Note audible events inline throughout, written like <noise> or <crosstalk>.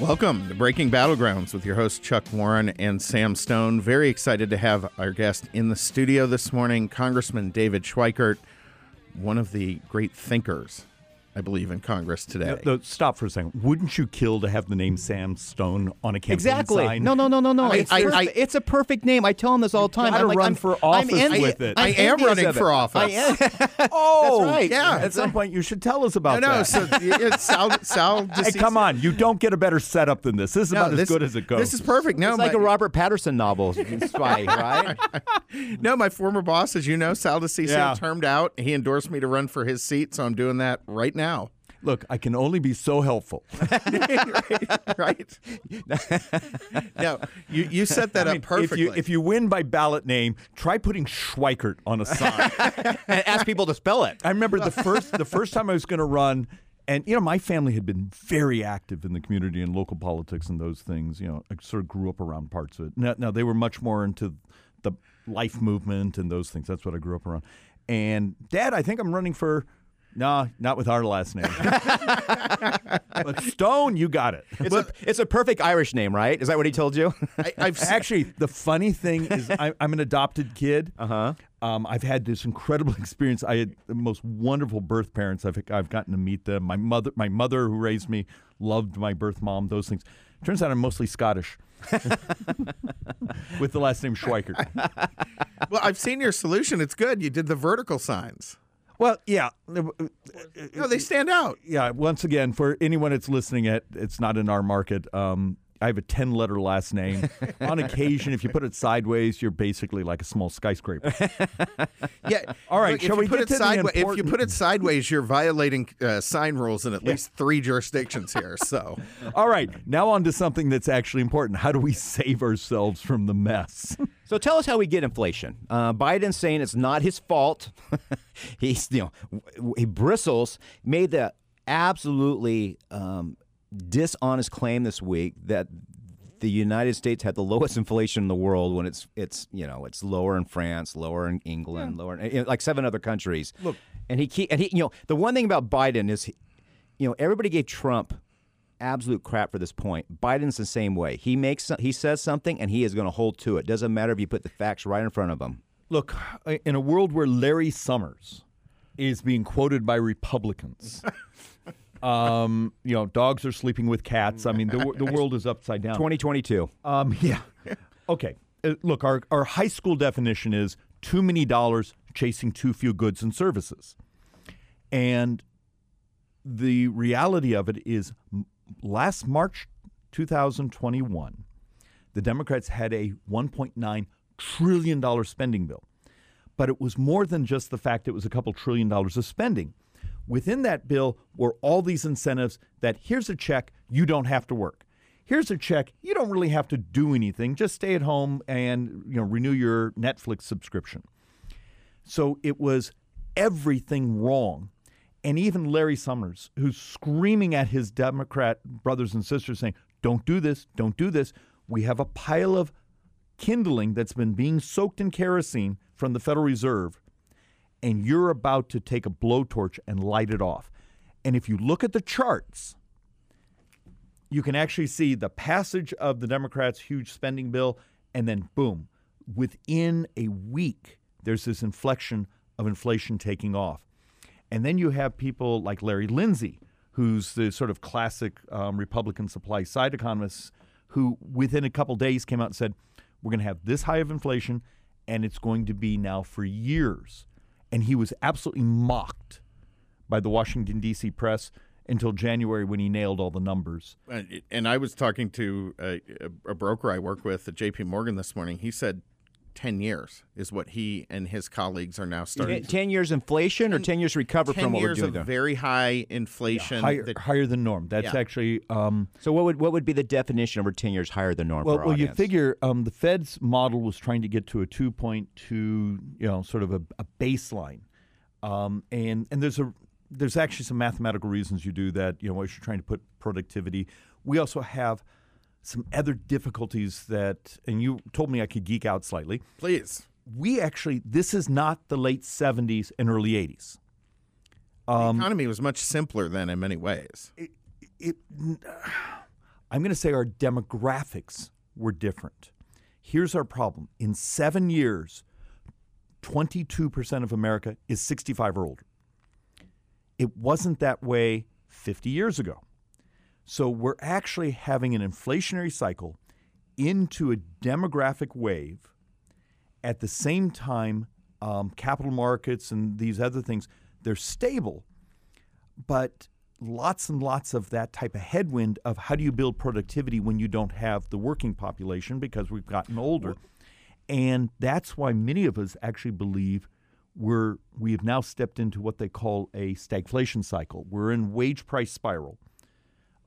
Welcome to Breaking Battlegrounds with your hosts Chuck Warren and Sam Stone. Very excited to have our guest in the studio this morning, Congressman David Schweikert, one of the great thinkers I believe, in Congress today. No, no, stop for a second. Wouldn't you kill to have the name Sam Stone on a campaign exactly. sign? No, no, no, no, no. I, it's, I, I, it's, a perfect name. I tell him this all the time. Gotta I'm like, run I'm, for office I'm with it. I am running for office. I am. <laughs> Oh, That's right. Yeah. At some point, you should tell us about no, no. that. So it's Sal, Sal <laughs> hey, come on. You don't get a better setup than this. This is No, about this, as good as it goes. This is perfect. No, It's like a Robert Patterson novel <laughs> spy, right? no, my former boss, as you know, Sal DiCiccio, Yeah. termed out. He endorsed me to run for his seat, so I'm doing that right now. Look, I can only be so helpful. <laughs> right? <laughs> no, you, you set that I up mean, perfectly. If you, if you win by ballot name, try putting Schweikert on a sign. <laughs> and ask people to spell it. I remember the first the first time I was going to run, and you know my family had been very active in the community and local politics and those things. You know, I sort of grew up around parts of it. Now, now they were much more into the life movement and those things. That's what I grew up around. And Dad, I think I'm running for. Nah, not with our last name. <laughs> but Stone, you got it. It's, a, it's a perfect Irish name, right? Is that what he told you? I, I've <laughs> Actually, the funny thing is, I, I'm an adopted kid. Uh Uh-huh. huh. Um, I've had this incredible <laughs> experience. I had the most wonderful birth parents. I've I've gotten to meet them. My mother, my mother who raised me, loved my birth mom. Those things. Turns out I'm mostly Scottish, with the last name Schweikert. well, I've seen your solution. It's good. You did the vertical signs. Well, yeah, No, they stand out. yeah. Once again, for anyone that's listening, at it's not in our market. Um, I have a ten-letter last name. <laughs> On occasion, if you put it sideways, you're basically like a small skyscraper. <laughs> Yeah. <laughs> All right, Look, shall we put get it to the sideways, if you put it sideways, you're violating uh, sign rules in at least three jurisdictions here. So, All right, now on to something that's actually important. How do we save ourselves from the mess? So tell us how we get inflation. Uh, Biden's saying it's not his fault. He's you know he bristles made the absolutely um, dishonest claim this week that the United States had the lowest <laughs> inflation in the world when it's it's you know it's lower in France, lower in England, lower in, like seven other countries. Look. and he keep, and he you know the one thing about Biden is he, you know everybody gave Trump absolute crap for this point. Biden's the same way. He makes he says something and he is going to hold to it. Doesn't matter if you put the facts right in front of him. Look, in a world where Larry Summers is being quoted by Republicans, <laughs> um, you know, dogs are sleeping with cats. I mean, the, the world is upside down. 2022. Um, <laughs> yeah. Okay. Uh, look, our, our high school definition is too many dollars chasing too few goods and services. And the reality of it is last March 2021, the Democrats had a $1.9 trillion spending bill. But it was more than just the fact it was a couple trillion dollars of spending. Within that bill were all these incentives that here's a check, you don't have to work. Here's a check, you don't really have to do anything, just stay at home and you know renew your Netflix subscription. So it was everything wrong. And even Larry Summers, who's screaming at his Democrat brothers and sisters saying, Don't do this, don't do this. We have a pile of kindling that's been being soaked in kerosene from the Federal Reserve, and you're about to take a blowtorch and light it off. And if you look at the charts, you can actually see the passage of the Democrats' huge spending bill, and then boom, within a week, there's this inflection of inflation taking off. And then you have people like Larry Lindsey, who's the sort of classic um, Republican supply side economist, who within a couple days came out and said, We're going to have this high of inflation, and it's going to be now for years. And he was absolutely mocked by the Washington, D.C. press until January when he nailed all the numbers. and I was talking to a, a broker I work with at J.P. Morgan this morning. He said 10 years is what he and his colleagues are now starting. Ten, 10 years inflation or 10 years recover 10 from what we're years doing of there? very high inflation. higher, that- higher than norm. That's Yeah. actually um, So what would what would be the definition over 10 years higher than norm? well. for our Well, you figure um, the Fed's model was trying to get to a 2.2, you know, sort of a, a baseline, um, and and there's a there's actually some mathematical reasons you do that. You know, as you're trying to put productivity. We also have some other difficulties that, and you told me I could geek out slightly. please. We actually, this is not the late 70s and early 80s. the um, economy was much simpler then in many ways. it, <sighs> I'm going to say our demographics were different. Here's our problem. In seven years, 22% of America is 65 or older. It wasn't that way 50 years ago. So we're actually having an inflationary cycle into a demographic wave. At the same time, um, capital markets and these other things, they're stable, but lots and lots of that type of headwind of how do you build productivity when you don't have the working population because we've gotten older. And that's why many of us actually believe we're we have now stepped into what they call a stagflation cycle. We're in wage price spiral.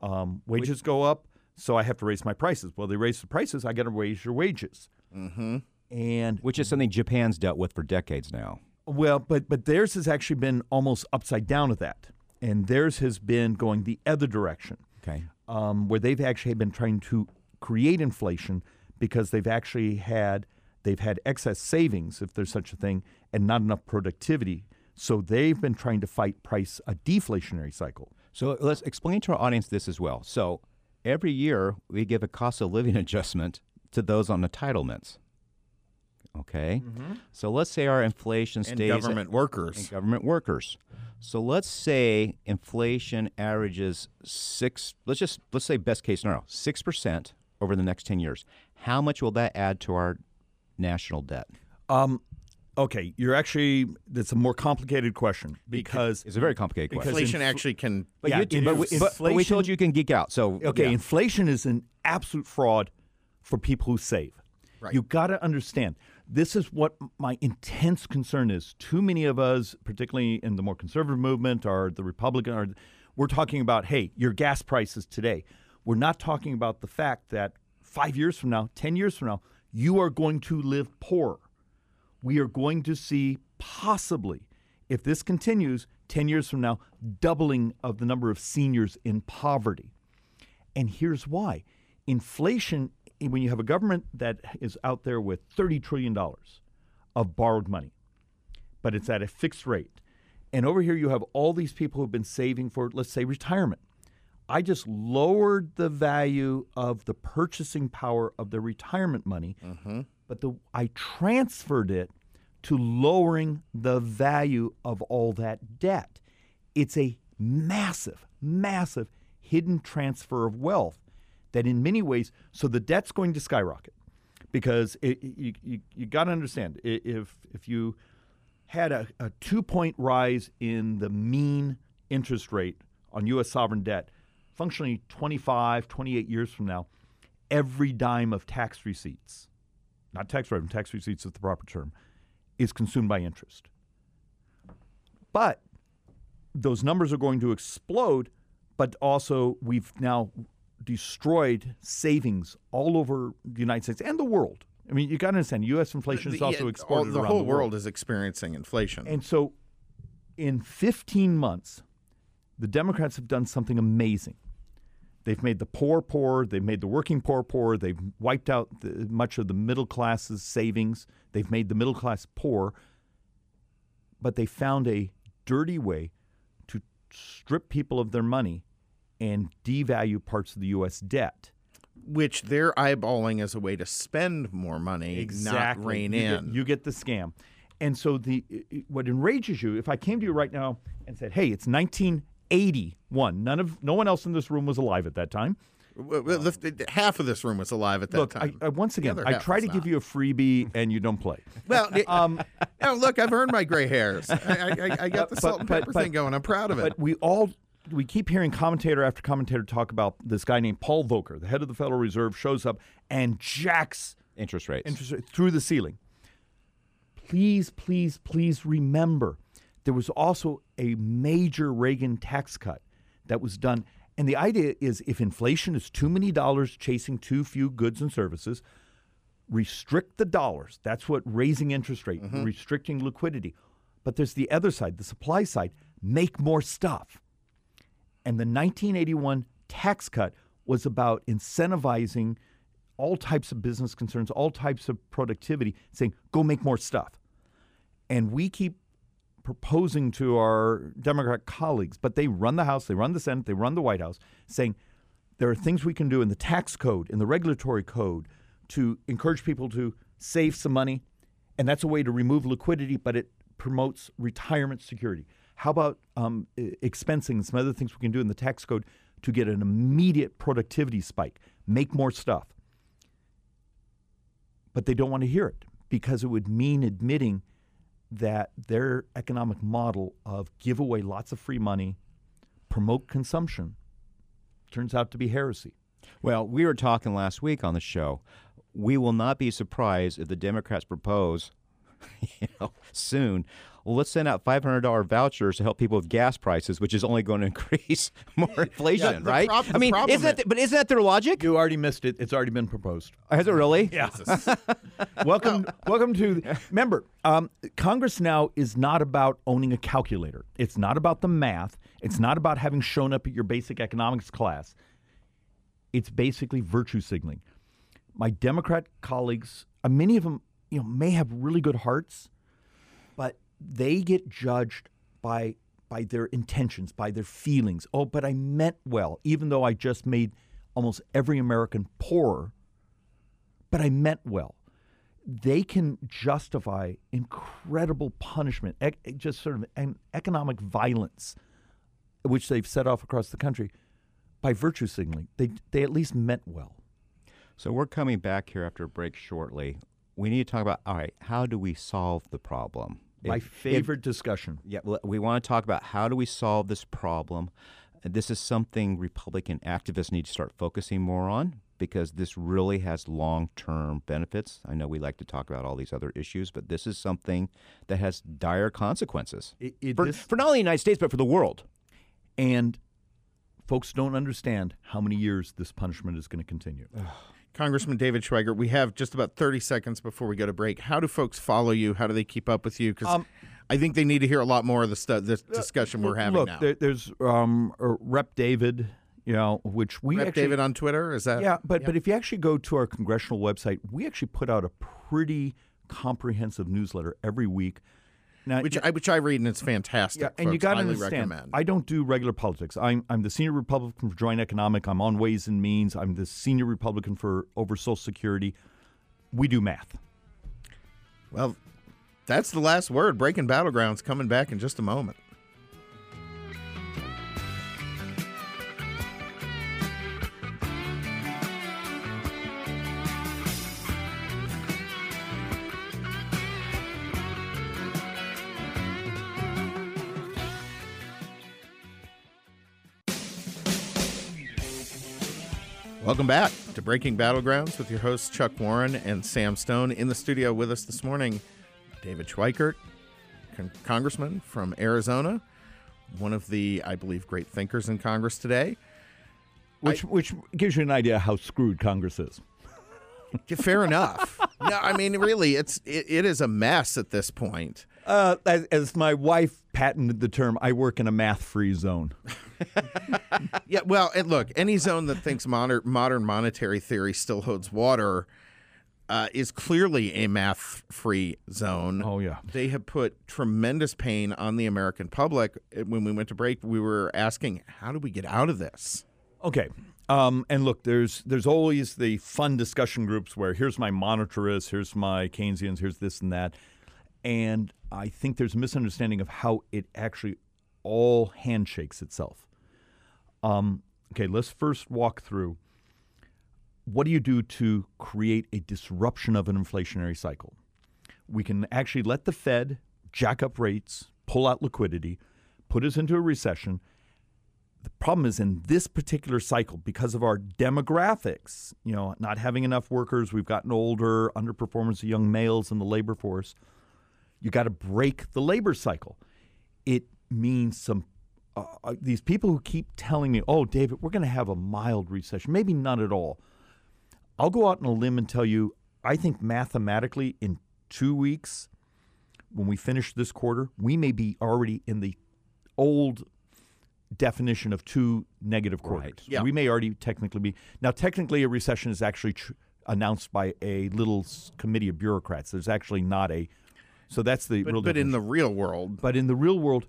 Um, wages go up, so I have to raise my prices. Well, they raise the prices, I got to raise your wages. Mm-hmm. And which is something Japan's dealt with for decades now. well, but but theirs has actually been almost upside down of that, and theirs has been going the other direction, Okay. um, where they've actually been trying to create inflation because they've actually had they've had excess savings, if there's such a thing, and not enough productivity. So they've been trying to fight price a deflationary cycle. So let's explain to our audience this as well. So every year we give a cost of living <laughs> adjustment to those on entitlements. Okay. So let's say our inflation And stays at- government workers. and government workers. So let's say inflation averages six. Let's just let's say best case scenario six percent over the next ten years. How much will that add to our national debt? Um, okay, you're actually that's a more complicated question because It's a very complicated question. Inflation infl- actually can. But, Yeah, you, but, we, is. but, but we told you you can geek out. So Okay, yeah. inflation is an absolute fraud for people who save. Right. You got to understand. This is what my intense concern is. Too many of us, particularly in the more conservative movement or the Republican, or we're talking about, hey, your gas prices today. We're not talking about the fact that five years from now, ten years from now, you are going to live poor. We are going to see possibly, if this continues, ten years from now, doubling of the number of seniors in poverty. And here's why inflation, when you have a government that is out there with $30 trillion of borrowed money, but it's at a fixed rate. And over here, you have all these people who've been saving for, let's say, retirement. I just lowered the value of the purchasing power of the retirement money, mm-hmm. But the, I transferred it to lowering the value of all that debt. It's a massive, massive hidden transfer of wealth that, in many ways, so the debt's going to skyrocket because it, you, you, you got to understand if, if you had a, a two point rise in the mean interest rate on U.S. sovereign debt, functionally 25, 28 years from now, every dime of tax receipts, not tax revenue, tax receipts is the proper term, is consumed by interest. But those numbers are going to explode, but also we've now destroyed savings all over the United States and the world. I mean, you got to understand, U.S. inflation is also exported the whole the world. world is experiencing inflation. And so, in 15 months, the Democrats have done something amazing. They've made the poor poor. They've made the working poor poor. They've wiped out the, much of the middle class's savings. They've made the middle class poor. But they found a dirty way to strip people of their money and devalue parts of the U.S. debt. which they're eyeballing as a way to spend more money, not rein you in. Get, you get the scam. And so the what enrages you, if I came to you right now and said, "Hey, it's 1981. None of no one else in this room was alive at that time." Well, the- half of this room was alive at that Look, time. I, once again, I try to give you a freebie and you don't play. <laughs> Well, Um, <laughs> oh, look, I've earned my gray hairs. I, I, I got the But- salt and pepper but- thing going. I'm proud of it. But we all we keep hearing commentator after commentator talk about this guy named Paul Volcker, the head of the Federal Reserve, shows up and jacks Interest rates. interest rate through the ceiling. please, please, please remember there was also a major Reagan tax cut that was done. And the idea is if inflation is too many dollars chasing too few goods and services, restrict the dollars. That's what raising interest rate, mm-hmm. restricting liquidity. But there's the other side, the supply side, make more stuff. And the 1981 tax cut was about incentivizing all types of business concerns, all types of productivity, saying, go make more stuff. And we keep proposing to our Democrat colleagues, but they run the House, they run the Senate, they run the White House, saying there are things we can do in the tax code, in the regulatory code, to encourage people to save some money. And that's a way to remove liquidity, but it promotes retirement security. How about um, expensing some other things we can do in the tax code to get an immediate productivity spike, make more stuff? But they don't want to hear it because it would mean admitting that their economic model of give away lots of free money, promote consumption, turns out to be heresy. Well, we were talking last week on the show. We will not be surprised if the Democrats propose, <laughs> you know, soon. Well, let's send out five hundred dollar vouchers to help people with gas prices, which is only going <laughs> to increase more inflation, the right? prob- I mean, isn't that is- but isn't that their logic? You already missed it. It's already been proposed. Has it really? Yeah. <laughs> welcome, welcome to. Remember, um, Congress now is not about owning a calculator. It's not about the math. It's not about having shown up at your basic economics class. It's basically virtue signaling. My Democrat colleagues, uh, many of them, you know, may have really good hearts, but they get judged by by their intentions, by their feelings. Oh, but I meant well, even though I just made almost every American poorer but I meant well. They can justify incredible punishment, ec- just sort of an economic violence, which they've set off across the country, by virtue signaling. They they at least meant well. So we're coming back here after a break shortly. We need to talk about all right, how do we solve the problem? My If- if- favorite discussion. Yeah, we want to talk about how do we solve this problem. This is something Republican activists need to start focusing more on because this really has long-term benefits. I know we like to talk about all these other issues, but this is something that has dire consequences It- it- for, this- for not only the United States but for the world. And folks don't understand how many years this punishment is going to continue. Congressman David Schweikert, we have just about 30 seconds before we go to break. How do folks follow you? How do they keep up with you? Because Um, I think they need to hear a lot more of the stu- this discussion we're having Look, now. there, there's um, uh, Rep David, you know, which we Rep actually David on Twitter is that? Yeah, but but if you actually go to our congressional website, we actually put out a pretty comprehensive newsletter every week. Now, which I which I read and it's fantastic. yeah, and you got to understand, recommend. I don't do regular politics. I'm I'm the senior Republican for Joint Economic. I'm on Ways and Means. I'm the senior Republican for over Social Security. We do math. well, that's the last word. Breaking battlegrounds coming back in just a moment. Welcome back to Breaking Battlegrounds with your hosts Chuck Warren and Sam Stone. In the studio with us this morning, David Schweikert, con- congressman from Arizona, one of the, I believe, great thinkers in Congress today. Which which gives you an idea how screwed Congress is. Yeah, Fair enough. no, I mean, really, it's it, it is a mess at this point. Uh, as, as my wife patented the term, I work in a math-free zone. <laughs> Yeah, well, and look, any zone that thinks modern modern monetary theory still holds water uh, is clearly a math-free zone. Oh, yeah. they have put tremendous pain on the American public. When we went to break, we were asking, how do we get out of this? Okay. Um, and look, there's there's always the fun discussion groups where here's my monetarists, here's my Keynesians, here's this and that, and I think there's a misunderstanding of how it actually all handshakes itself. Um, okay, let's first walk through. What do you do to create a disruption of an inflationary cycle? We can actually let the Fed jack up rates, pull out liquidity, put us into a recession, the problem is in this particular cycle because of our demographics you know not having enough workers we've gotten older underperformance of young males in the labor force You got to break the labor cycle. It means some uh, uh, these people who keep telling me, "Oh, David, we're going to have a mild recession." Maybe not at all. I'll go out on a limb and tell you, I think mathematically in 2 weeks when we finish this quarter, we may be already in the old definition of two negative quarters. Right. Yeah. We may already technically be. Now, technically, a recession is actually tr- announced by a little committee of bureaucrats. There's actually not a. So that's the real But, but in the real world, But in the real world,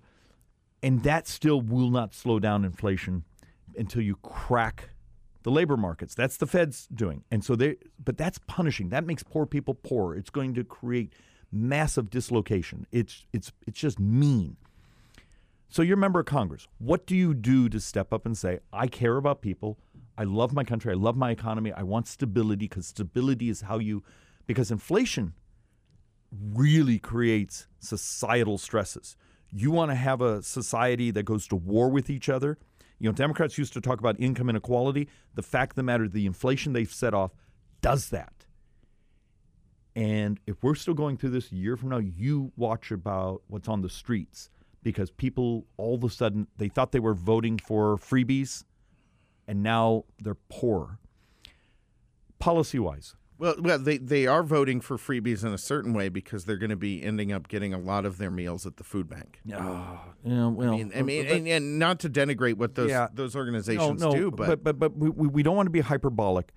and that still will not slow down inflation until you crack the labor markets. That's the Fed's doing. And so they but that's punishing. That makes poor people poor. It's going to create massive dislocation. It's it's it's just mean. So you're a member of Congress. What do you do to step up and say, I care about people. I love my country. I love my economy. I want stability because stability is how you because inflation really creates societal stresses. You want to have a society that goes to war with each other. You know, Democrats used to talk about income inequality. The fact of the matter, the inflation they've set off does that. And if we're still going through this a year from now, you watch about what's on the streets because people all of a sudden they thought they were voting for freebies and now they're poor. Policy wise, well, well, they they are voting for freebies in a certain way because they're going to be ending up getting a lot of their meals at the food bank. yeah, well, I mean, I mean, and, and not to denigrate what those Yeah. those organizations no, no, do, but but, but we, we we don't want to be hyperbolic,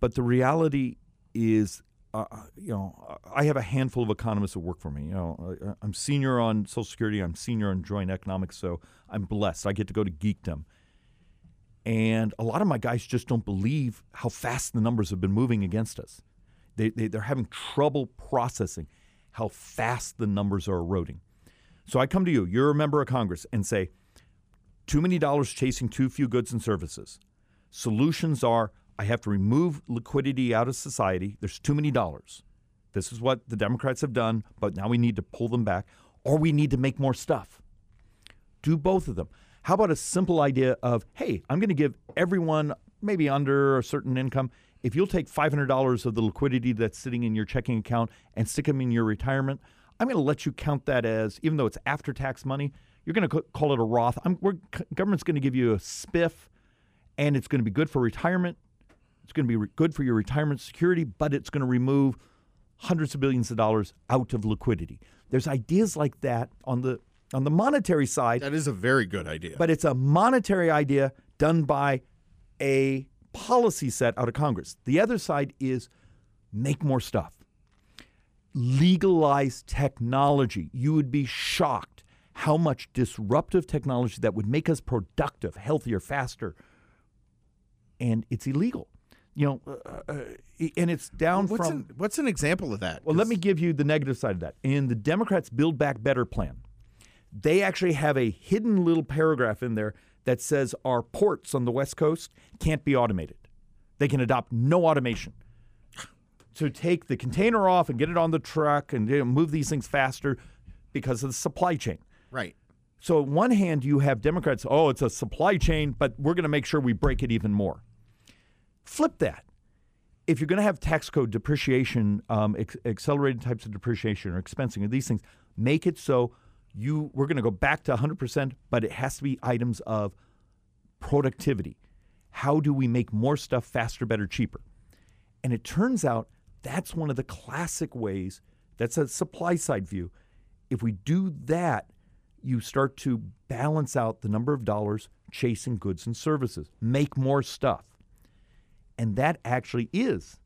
but the reality is, uh, you know, I have a handful of economists that work for me. You know, I- I'm senior on Social Security, I'm senior on joint economics, so I'm blessed. I get to go to geekdom, and a lot of my guys just don't believe how fast the numbers have been moving against us. They, they they're having trouble processing how fast the numbers are eroding. So I come to you, you're a member of Congress, and say, too many dollars chasing too few goods and services. Solutions are I have to remove liquidity out of society. There's too many dollars. This is what the Democrats have done, but now we need to pull them back, or we need to make more stuff. Do both of them. How about a simple idea of, hey, I'm going to give everyone, maybe under a certain income, if you'll take $500 of the liquidity that's sitting in your checking account and stick them in your retirement, I'm going to let you count that as, even though it's after tax money, you're going to call it a Roth. I'm, we're, government's going to give you a spiff, and it's going to be good for retirement. It's going to be re- good for your retirement security, but it's going to remove hundreds of billions of dollars out of liquidity. There's ideas like that on the on the monetary side, that is a very good idea. but it's a monetary idea done by a policy set out of Congress. The other side is make more stuff. Legalize technology. You would be shocked how much disruptive technology that would make us productive, healthier, faster, and it's illegal. You know, uh, uh, and it's down what's from. an, what's an example of that? Well, let me give you the negative side of that. In the Democrats' Build Back Better plan, they actually have a hidden little paragraph in there that says our ports on the West Coast can't be automated. They can adopt no automation. To take the container off and get it on the truck and you know, move these things faster because of the supply chain. right. So, on one hand, you have Democrats, oh, it's a supply chain, but we're going to make sure we break it even more. Flip that. If you're going to have tax code depreciation, um, ex- accelerated types of depreciation or expensing or these things, make it so you we're going to go back to 100%, but it has to be items of productivity. How do we make more stuff faster, better, cheaper? And it turns out that's one of the classic ways, that's a supply side view. If we do that, you start to balance out the number of dollars chasing goods and services, make more stuff. And that actually is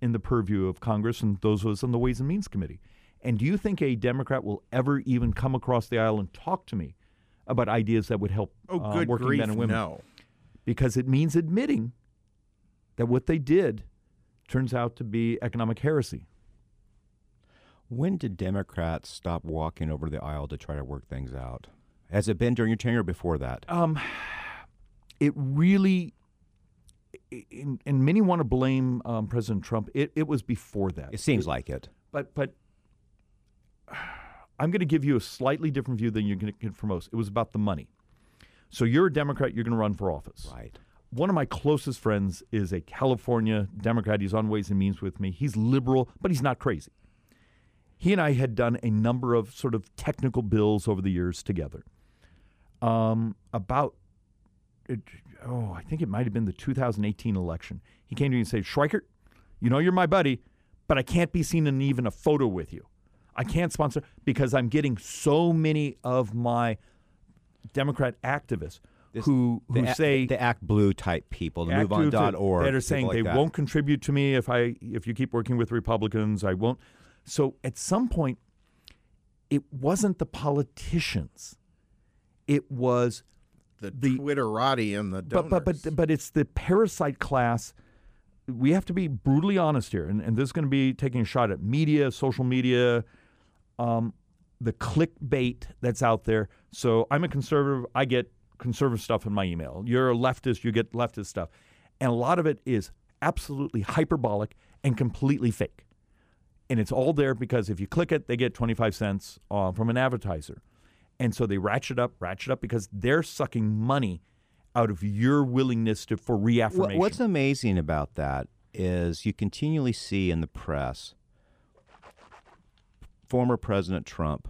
in the purview of Congress and those of us on the Ways and Means Committee. And do you think a Democrat will ever even come across the aisle and talk to me about ideas that would help Oh, uh, good working grief, men and women? no. because it means admitting that what they did turns out to be economic heresy. When did Democrats stop walking over the aisle to try to work things out? Has it been during your tenure or before that? Um, it really, and, and many want to blame um, President Trump. It, it was before that. It seems like it. but but <sighs> I'm going to give you a slightly different view than you're going to get from most. It was about the money. So you're a Democrat. You're going to run for office. Right. One of my closest friends is a California Democrat. He's on Ways and Means with me. He's liberal, but he's not crazy. he and I had done a number of sort of technical bills over the years together. Um, about, it, oh, I think it might have been the 2018 election. He came to me and said, Schweikert, you know you're my buddy, but I can't be seen in even a photo with you. I can't sponsor because I'm getting so many of my Democrat activists who who the, say the Act Blue type people, the Act Blue MoveOn.org, that are saying like they that. won't contribute to me if I if you keep working with Republicans. I won't. So at some point, it wasn't the politicians. It was The, The- Twitterati and the donors. but but but but it's the parasite class. We have to be brutally honest here, and, and this is going to be taking a shot at media, social media, um, the clickbait that's out there. So I'm a conservative. I get conservative stuff in my email. You're a leftist. You get leftist stuff, and a lot of it is absolutely hyperbolic and completely fake. And it's all there because if you click it, they get 25 cents uh, from an advertiser. And so they ratchet up, ratchet up because they're sucking money out of your willingness to for reaffirmation. What's amazing about that is you continually see in the press former President Trump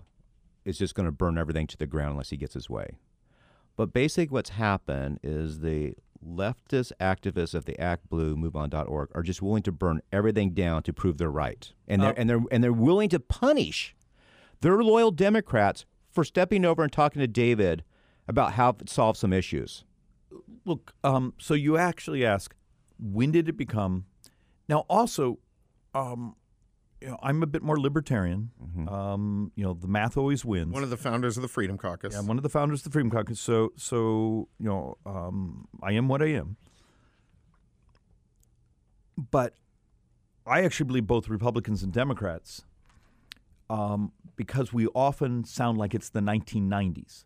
is just going to burn everything to the ground unless he gets his way. But basically, what's happened is the leftist activists of the Act Blue MoveOn.org are just willing to burn everything down to prove they're right, and they're and they're and they're willing to punish their loyal Democrats for stepping over and talking to David about how to solve some issues. Look, um, so you actually ask, when did it become? Now, also, um, you know, I'm a bit more libertarian. Um, you know, the math always wins. one of the founders of the Freedom Caucus. Yeah, I'm one of the founders of the Freedom Caucus. So, so you know, um, I am what I am. But I actually believe both Republicans and Democrats, um, because we often sound like it's the 1990s.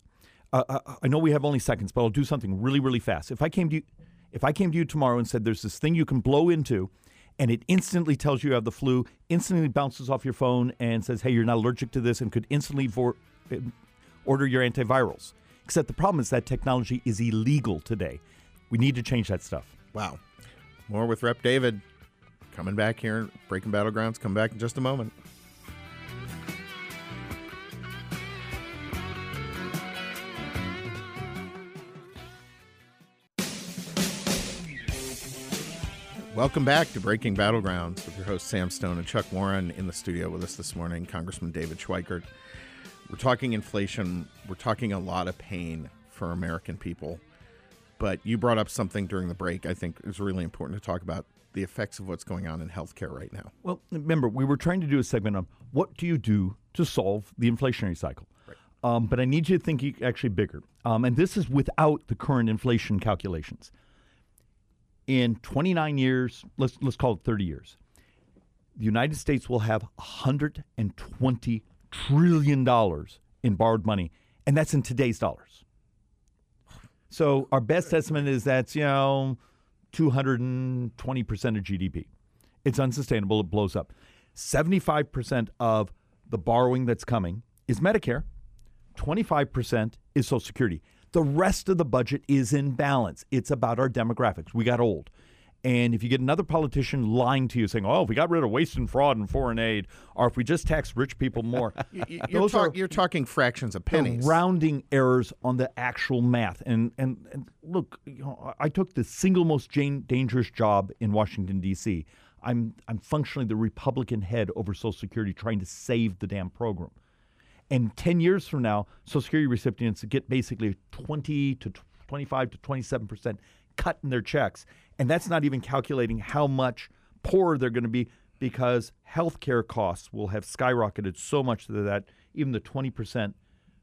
Uh, I, I know we have only seconds, but I'll do something really, really fast. If I came to you, if I came to you tomorrow and said there's this thing you can blow into, and it instantly tells you you have the flu, instantly bounces off your phone and says, "Hey, you're not allergic to this," and could instantly for, um, order your antivirals. Except the problem is that technology is illegal today. We need to change that stuff. Wow. More with Rep David coming back here, Breaking Battlegrounds. Come back in just a moment. Welcome back to Breaking Battlegrounds with your host Sam Stone and Chuck Warren in the studio with us this morning, Congressman David Schweikert. We're talking inflation. We're talking a lot of pain for American people. But you brought up something during the break I think is really important to talk about the effects of what's going on in healthcare right now. Well, remember, we were trying to do a segment on what do you do to solve the inflationary cycle. Um, but I need you to think actually bigger. Um, and this is without the current inflation calculations. In 29 years, let's, let's call it 30 years, the United States will have $120 trillion in borrowed money, and that's in today's dollars. So our best estimate is that's, you know, 220% of GDP. It's unsustainable. It blows up. 75% of the borrowing that's coming is Medicare. 25% is Social Security. The rest of the budget is in balance. It's about our demographics. We got old. And if you get another politician lying to you saying, oh, if we got rid of waste and fraud and foreign aid, or if we just tax rich people more, <laughs> You're, those talk- are you're talking fractions of pennies. rounding errors on the actual math. And and, and look, you know, I took the single most jan- dangerous job in Washington D.C. I'm I'm functionally the Republican head over Social Security, trying to save the damn program. And ten years from now, Social Security recipients get basically twenty to twenty-five to twenty-seven percent cut in their checks, and that's not even calculating how much poorer they're going to be because healthcare costs will have skyrocketed so much that even the twenty percent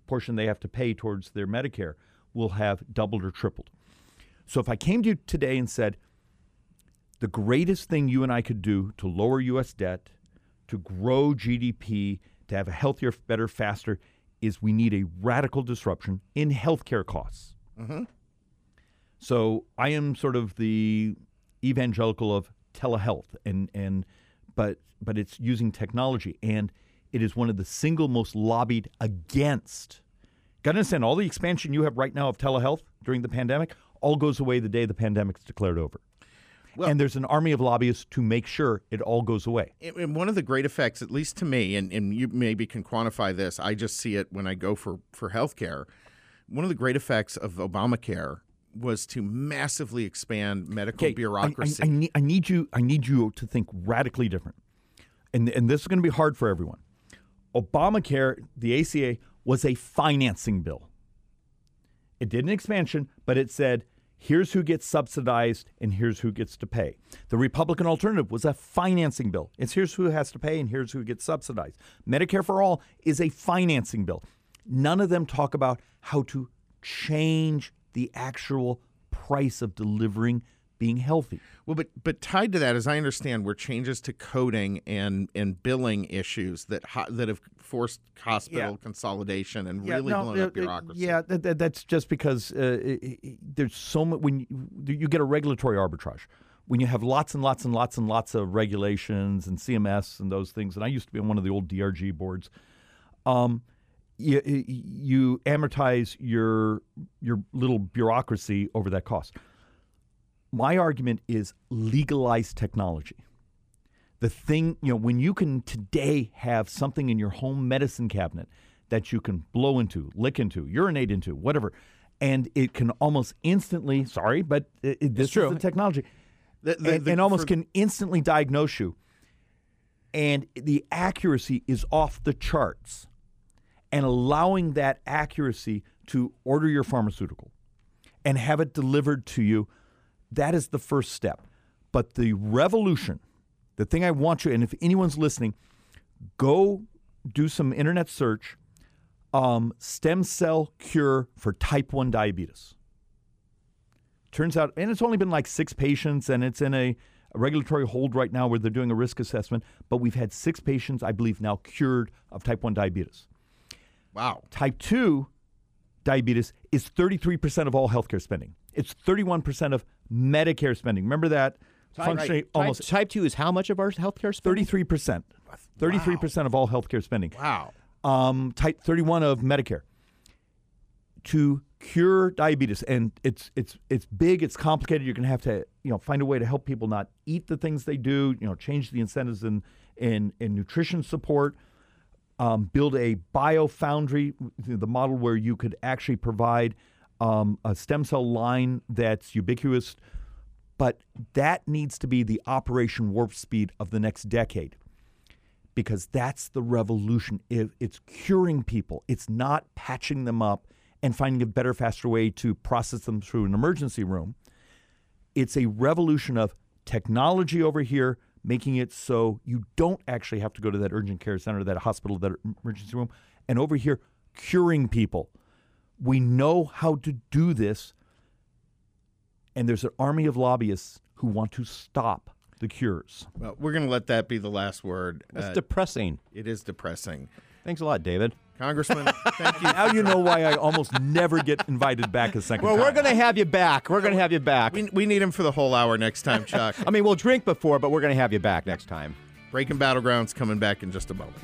portion they have to pay towards their Medicare will have doubled or tripled. So if I came to you today and said, the greatest thing you and I could do to lower U.S. debt, to grow GDP, to have a healthier, better, faster, is we need a radical disruption in healthcare costs. Mm-hmm. So I am sort of the evangelical of telehealth, and and but but it's using technology, and it is one of the single most lobbied against. Got to understand all the expansion you have right now of telehealth during the pandemic all goes away the day the pandemic's declared over. And there's an army of lobbyists to make sure it all goes away. And one of the great effects, at least to me, and, and you maybe can quantify this, I just see it when I go for, for health care. One of the great effects of Obamacare was to massively expand medical Okay, I- bureaucracy. I, I, need, I need you. I need you to think radically different, and and this is going to be hard for everyone. Obamacare, the ACA, was a financing bill. It did an expansion, but it said here's who gets subsidized and here's who gets to pay. The Republican alternative was a financing bill. It's here's who has to pay and here's who gets subsidized. Medicare for all is a financing bill. None of them talk about how to change the actual price of delivering being healthy. Well, but but tied to that, as I understand, were changes to coding and and billing issues that ho- that have forced hospital Yeah. consolidation and really no, blown uh, up uh, bureaucracy. Yeah, that, that, that's just because uh, i i there's so much when you, you get a regulatory arbitrage. When you have lots and lots and lots and lots of regulations and CMS and those things, and I used to be on one of the old DRG boards. Um, you, you amortize your your little bureaucracy over that cost. My argument is legalize technology. The thing, you know, when you can today have something in your home medicine cabinet that you can blow into, lick into, urinate into, whatever, and it can almost instantly, sorry, but it, it- this is the technology, The- the- and, the- and almost for- can instantly diagnose you. And the accuracy is off the charts. And allowing that accuracy to order your pharmaceutical and have it delivered to you, that is the first step. But the revolution, the thing I want you, and if anyone's listening, go do some internet search um, stem cell cure for type 1 diabetes. Turns out, and it's only been like six patients, and it's in a, a regulatory hold right now where they're doing a risk assessment. But we've had six patients, I believe, now cured of type 1 diabetes. Wow. Type 2 diabetes is 33% of all healthcare spending. It's 31% of Medicare spending. Remember that? Functionally Type- almost type two is how much of our healthcare spending? 33%. 33% of all healthcare spending. Wow. Um, type 31 of Medicare. To cure diabetes, and it's it's it's big, it's complicated. You're going to have to you know find a way to help people not eat the things they do. You know, change the incentives in in, in nutrition support. Um, build a biofoundry, the model where you could actually provide um, a stem cell line that's ubiquitous, but that needs to be the operation warp speed of the next decade because that's the revolution. It, it's curing people, it's not patching them up and finding a better, faster way to process them through an emergency room. It's a revolution of technology over here, making it so you don't actually have to go to that urgent care center, that hospital, that emergency room, and over here, curing people. We know how to do this, and there's an army of lobbyists who want to stop the cures. Well, we're going to let that be the last word. That's Uh, depressing. it is depressing. Thanks a lot, David. Congressman, <laughs> thank you. Now you know why I almost never get invited back a second Well, time. we're going to have you back. We're going to have you back. We, we need him for the whole hour next time, Chuck. <laughs> I mean, we'll drink before, but we're going to have you back next time. Breaking Battlegrounds coming back in just a moment.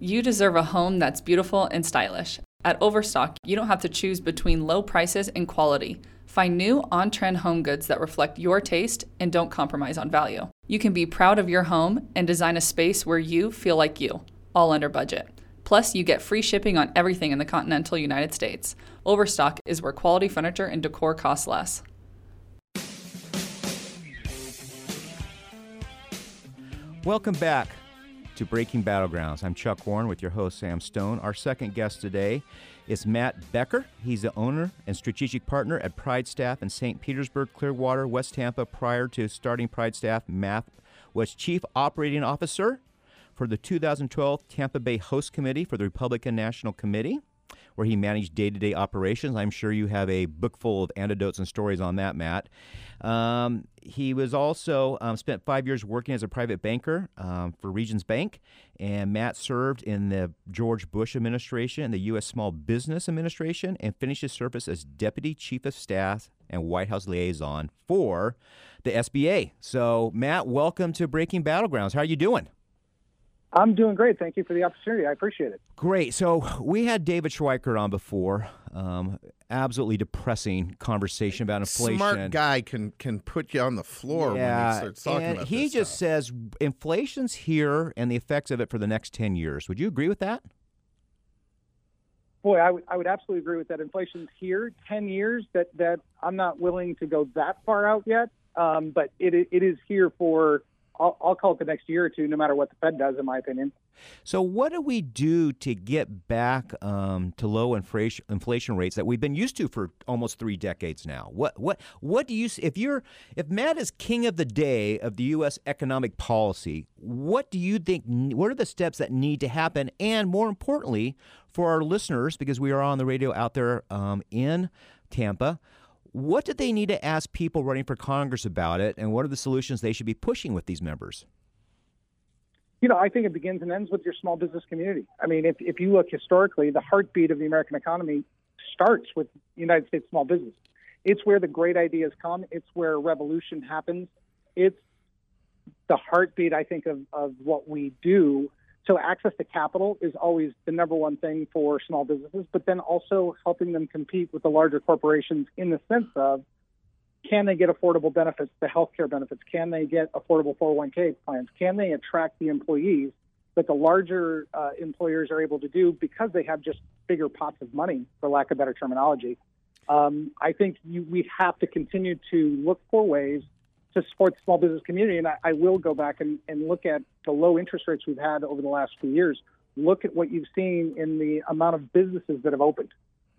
You deserve a home that's beautiful and stylish. At Overstock, you don't have to choose between low prices and quality. Find new on trend home goods that reflect your taste and don't compromise on value. You can be proud of your home and design a space where you feel like you, all under budget. Plus, you get free shipping on everything in the continental United States. Overstock is where quality furniture and decor cost less. Welcome back to Breaking Battlegrounds. I'm Chuck Warren with your host, Sam Stone. Our second guest today is Matt Becker. He's the owner and strategic partner at Pride Staff in St. Petersburg, Clearwater, West Tampa. Prior to starting Pride Staff, Matt was Chief Operating Officer for the 2012 Tampa Bay Host Committee for the Republican National Committee, where he managed day to day operations. I'm sure you have a book full of anecdotes and stories on that, Matt. Um, he was also um, spent five years working as a private banker um, for Regions Bank, and Matt served in the George Bush administration and the U.S. Small Business Administration, and finished his service as Deputy Chief of Staff and White House liaison for the SBA. So, Matt, welcome to Breaking Battlegrounds. How are you doing? I'm doing great. Thank you for the opportunity. I appreciate it. Great. So we had David Schweikert on before. Um, absolutely depressing conversation about inflation. Smart guy can can put you on the floor yeah, when he starts talking and about he this just stuff. says inflation's here and the effects of it for the next ten years. Would you agree with that? Boy, I would would absolutely agree with that. Inflation's here, ten years. That that I'm not willing to go that far out yet, um, but it it is here for. I'll, I'll call it the next year or two, no matter what the Fed does, in my opinion. So, what do we do to get back um, to low inflation rates that we've been used to for almost three decades now? What what what do you if you're if Matt is king of the day of the U.S. economic policy? What do you think? What are the steps that need to happen? And more importantly, for our listeners, because we are on the radio out there um, in Tampa. What do they need to ask people running for Congress about it, and what are the solutions they should be pushing with these members? You know, I think it begins and ends with your small business community. I mean, if, if you look historically, the heartbeat of the American economy starts with United States small business. It's where the great ideas come. It's where revolution happens. It's the heartbeat, I think, of, of what we do. So access to capital is always the number one thing for small businesses, but then also helping them compete with the larger corporations in the sense of can they get affordable benefits, the healthcare benefits? Can they get affordable 401k plans? Can they attract the employees that the larger uh, employers are able to do because they have just bigger pots of money, for lack of better terminology? Um, I think you, we have to continue to look for ways to support the small business community. And I, I will go back and, and look at the low interest rates we've had over the last few years. Look at what you've seen in the amount of businesses that have opened.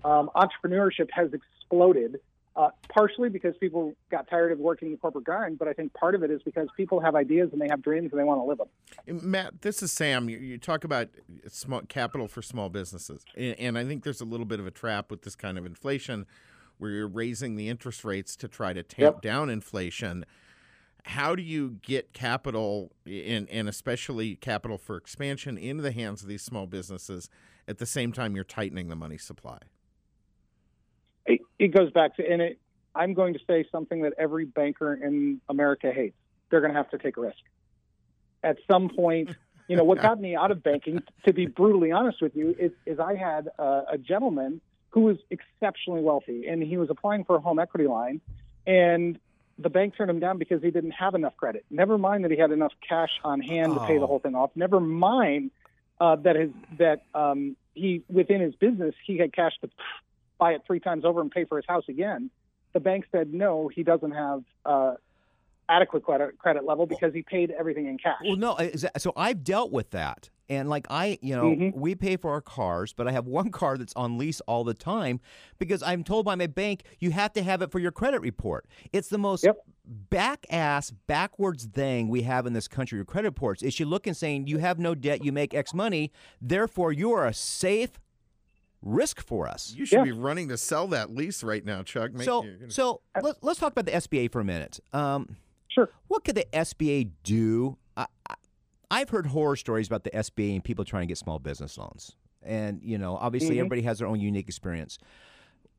Um, entrepreneurship has exploded, uh, partially because people got tired of working in the corporate grind, but I think part of it is because people have ideas and they have dreams and they want to live them. Matt, this is Sam. You, you talk about small capital for small businesses, and, and I think there's a little bit of a trap with this kind of inflation, where you're raising the interest rates to try to tamp Yep. down inflation. How do you get capital, and, and especially capital for expansion, into the hands of these small businesses at the same time you're tightening the money supply? It, it goes back to, and it, I'm going to say something that every banker in America hates. They're going to have to take a risk. At some point, you know, what <laughs> got me out of banking, to be brutally honest with you, is, is I had uh, a gentleman who was exceptionally wealthy, and he was applying for a home equity line, and the bank turned him down because he didn't have enough credit. Never mind that he had enough cash on hand to pay the whole thing off. Never mind uh, that his that um, he within his business he had cash to buy it three times over and pay for his house again. The bank said no, he doesn't have uh, adequate credit credit level because he paid everything in cash. Well, no. So I've dealt with that, and like I, you know, Mhm. we pay for our cars, but I have one <laughs> car that's on lease all the time because I'm told by my bank you have to have it for your credit report. It's the most Yep. back ass, backwards thing we have in this country. Your credit reports. Is you look and saying you have no debt, you make X money, therefore you are a safe risk for us. You should Yeah. be running to sell that lease right now, Chuck. Make- so, you're gonna- so let, let's talk about the SBA for a minute. Um, Sure. what could the SBA do? I, I, I've heard horror stories about the SBA and people trying to get small business loans. And, you know, obviously Mhm. everybody has their own unique experience.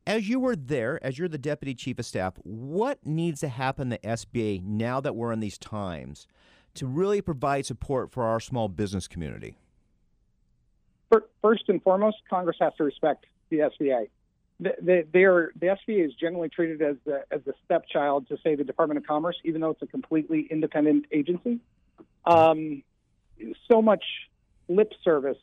As you were there, as you're the deputy chief of staff, what needs to happen the SBA now that we're in these times to really provide support for our small business community? First and foremost, Congress has to respect the SBA. The, are, the SBA is generally treated as the, as the stepchild to, say, the Department of Commerce, even though it's a completely independent agency. Um, so much lip service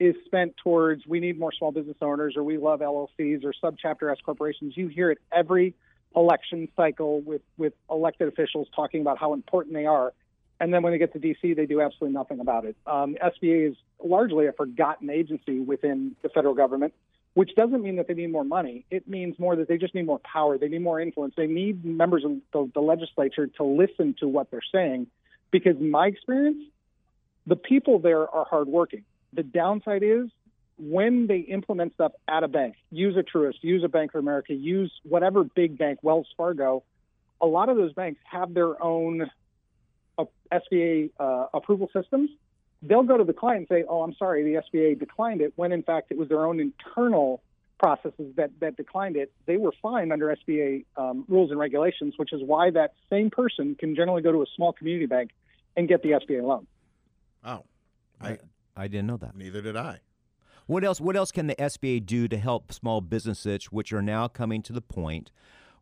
is spent towards we need more small business owners or we love LLCs or subchapter S corporations. You hear it every election cycle with, with elected officials talking about how important they are. And then when they get to D.C., they do absolutely nothing about it. Um, SBA is largely a forgotten agency within the federal government, which doesn't mean that they need more money. It means more that they just need more power. They need more influence. They need members of the, the legislature to listen to what they're saying. Because my experience, the people there are hardworking. The downside is when they implement stuff at a bank, use a Truist, use a Bank of America, use whatever big bank, Wells Fargo, a lot of those banks have their own uh, SBA uh, approval systems. They'll go to the client and say, "Oh, I'm sorry, the SBA declined it," when in fact it was their own internal processes that that declined it. They were fine under SBA um, rules and regulations, which is why that same person can generally go to a small community bank and get the SBA loan. Oh, I I didn't know that. neither did I. What else? What else can the SBA do to help small businesses, which are now coming to the point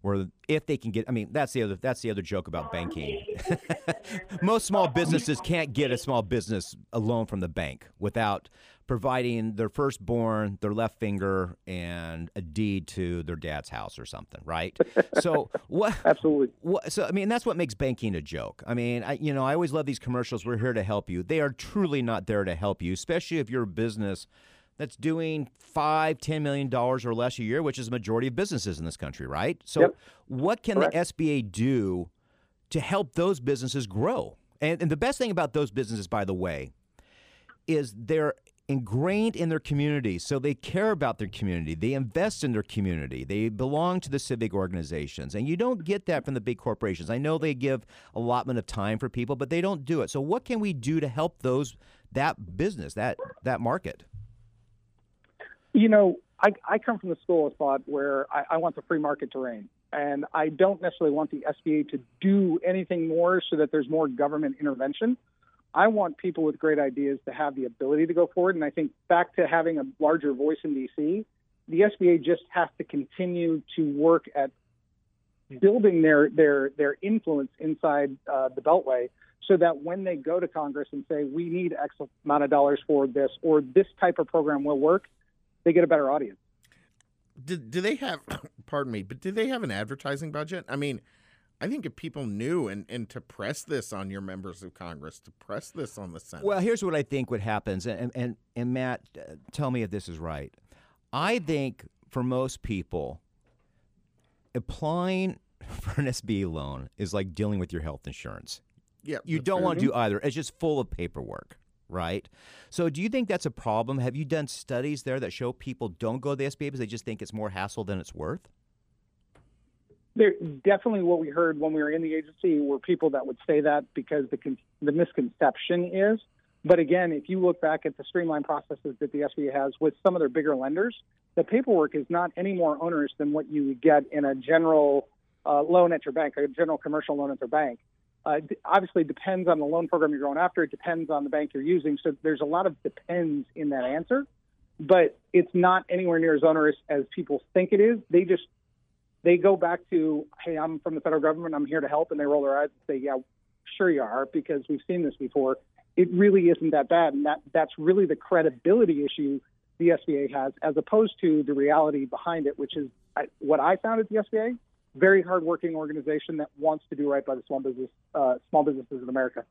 where if they can get, I mean, that's the other that's the other joke about banking. <laughs> <laughs> Most small businesses can't get a small business a loan from the bank without providing their firstborn, their left finger, and a deed to their dad's house or something, right? So <laughs> what? Absolutely. What, so I mean, that's what makes banking a joke. I mean, I, you know, I always love these commercials. We're here to help you. They are truly not there to help you, especially if you're a business that's doing five, ten million dollars or less a year, which is the majority of businesses in this country, right? So, Yep. what can Correct. the SBA do to help those businesses grow? And, and the best thing about those businesses, by the way, is they're ingrained in their community, so they care about their community. They invest in their community. They belong to the civic organizations, and you don't get that from the big corporations. I know they give allotment of time for people, but they don't do it. So, what can we do to help those that business that that market? You know, I, I come from the school of thought where I, I want the free market to reign. And I don't necessarily want the SBA to do anything more so that there's more government intervention. I want people with great ideas to have the ability to go forward. And I think back to having a larger voice in DC, the SBA just has to continue to work at building their their their influence inside uh, the Beltway, so that when they go to Congress and say we need X amount of dollars for this or this type of program will work, they get a better audience. Do, do they have, <coughs> pardon me, but do they have an advertising budget? I mean, I think if people knew and, and to press this on your members of Congress, to press this on the Senate. Well, here's what I think what happens, and and and Matt, uh, tell me if this is right. I think for most people, applying <laughs> for an SBA loan is like dealing with your health insurance. yeah, You don't fair. want to do either. It's just full of paperwork, right? So, do you think that's a problem? Have you done studies there that show people don't go to the SBA because they just think it's more hassle than it's worth? There definitely what we heard when we were in the agency were people that would say that because the con- the misconception is. But again, if you look back at the streamlined processes that the SBA has with some of their bigger lenders, the paperwork is not any more onerous than what you would get in a general uh, loan at your bank, a general commercial loan at their bank. Uh, obviously, depends on the loan program you're going after. It depends on the bank you're using. So there's a lot of depends in that answer, but it's not anywhere near as onerous as people think it is. They just they go back to, hey, I'm from the federal government, I'm here to help, and they roll their eyes and say, yeah, sure you are, because we've seen this before. It really isn't that bad, and that that's really the credibility issue the SBA has, as opposed to the reality behind it, which is I, what I found at the SBA. Very hardworking organization that wants to do right by the small business, uh, small businesses in America.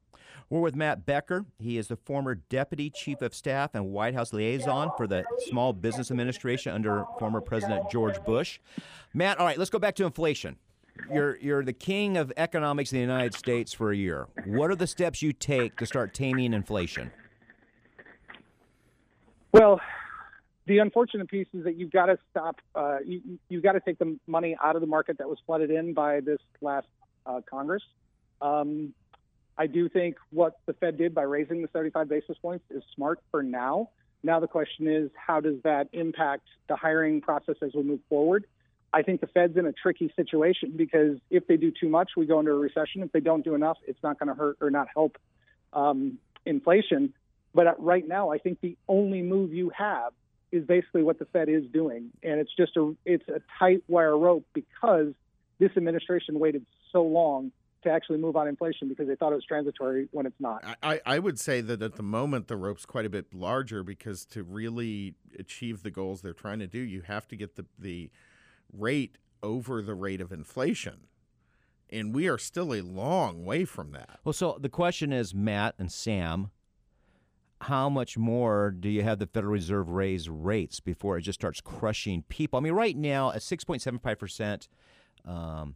We're with Matt Becker. He is the former Deputy Chief of Staff and White House Liaison for the Small Business Administration under former President George Bush. Matt, all right, let's go back to inflation. You're, you're the king of economics in the United States for a year. What are the steps you take to start taming inflation? Well, the unfortunate piece is that you've got to stop. Uh, you, you've got to take the money out of the market that was flooded in by this last uh, Congress. Um, I do think what the Fed did by raising the 75 basis points is smart for now. Now the question is, how does that impact the hiring process as we move forward? I think the Fed's in a tricky situation because if they do too much, we go into a recession. If they don't do enough, it's not going to hurt or not help um, inflation. But uh, right now, I think the only move you have is basically what the Fed is doing, and it's just a it's a tight wire rope because this administration waited so long to actually move on inflation because they thought it was transitory when it's not. I, I I would say that at the moment the rope's quite a bit larger because to really achieve the goals they're trying to do, you have to get the the rate over the rate of inflation. And we are still a long way from that. Well, so the question is, Matt and Sam, how much more do you have the Federal Reserve raise rates before it just starts crushing people? I mean, right now at 6.75% um,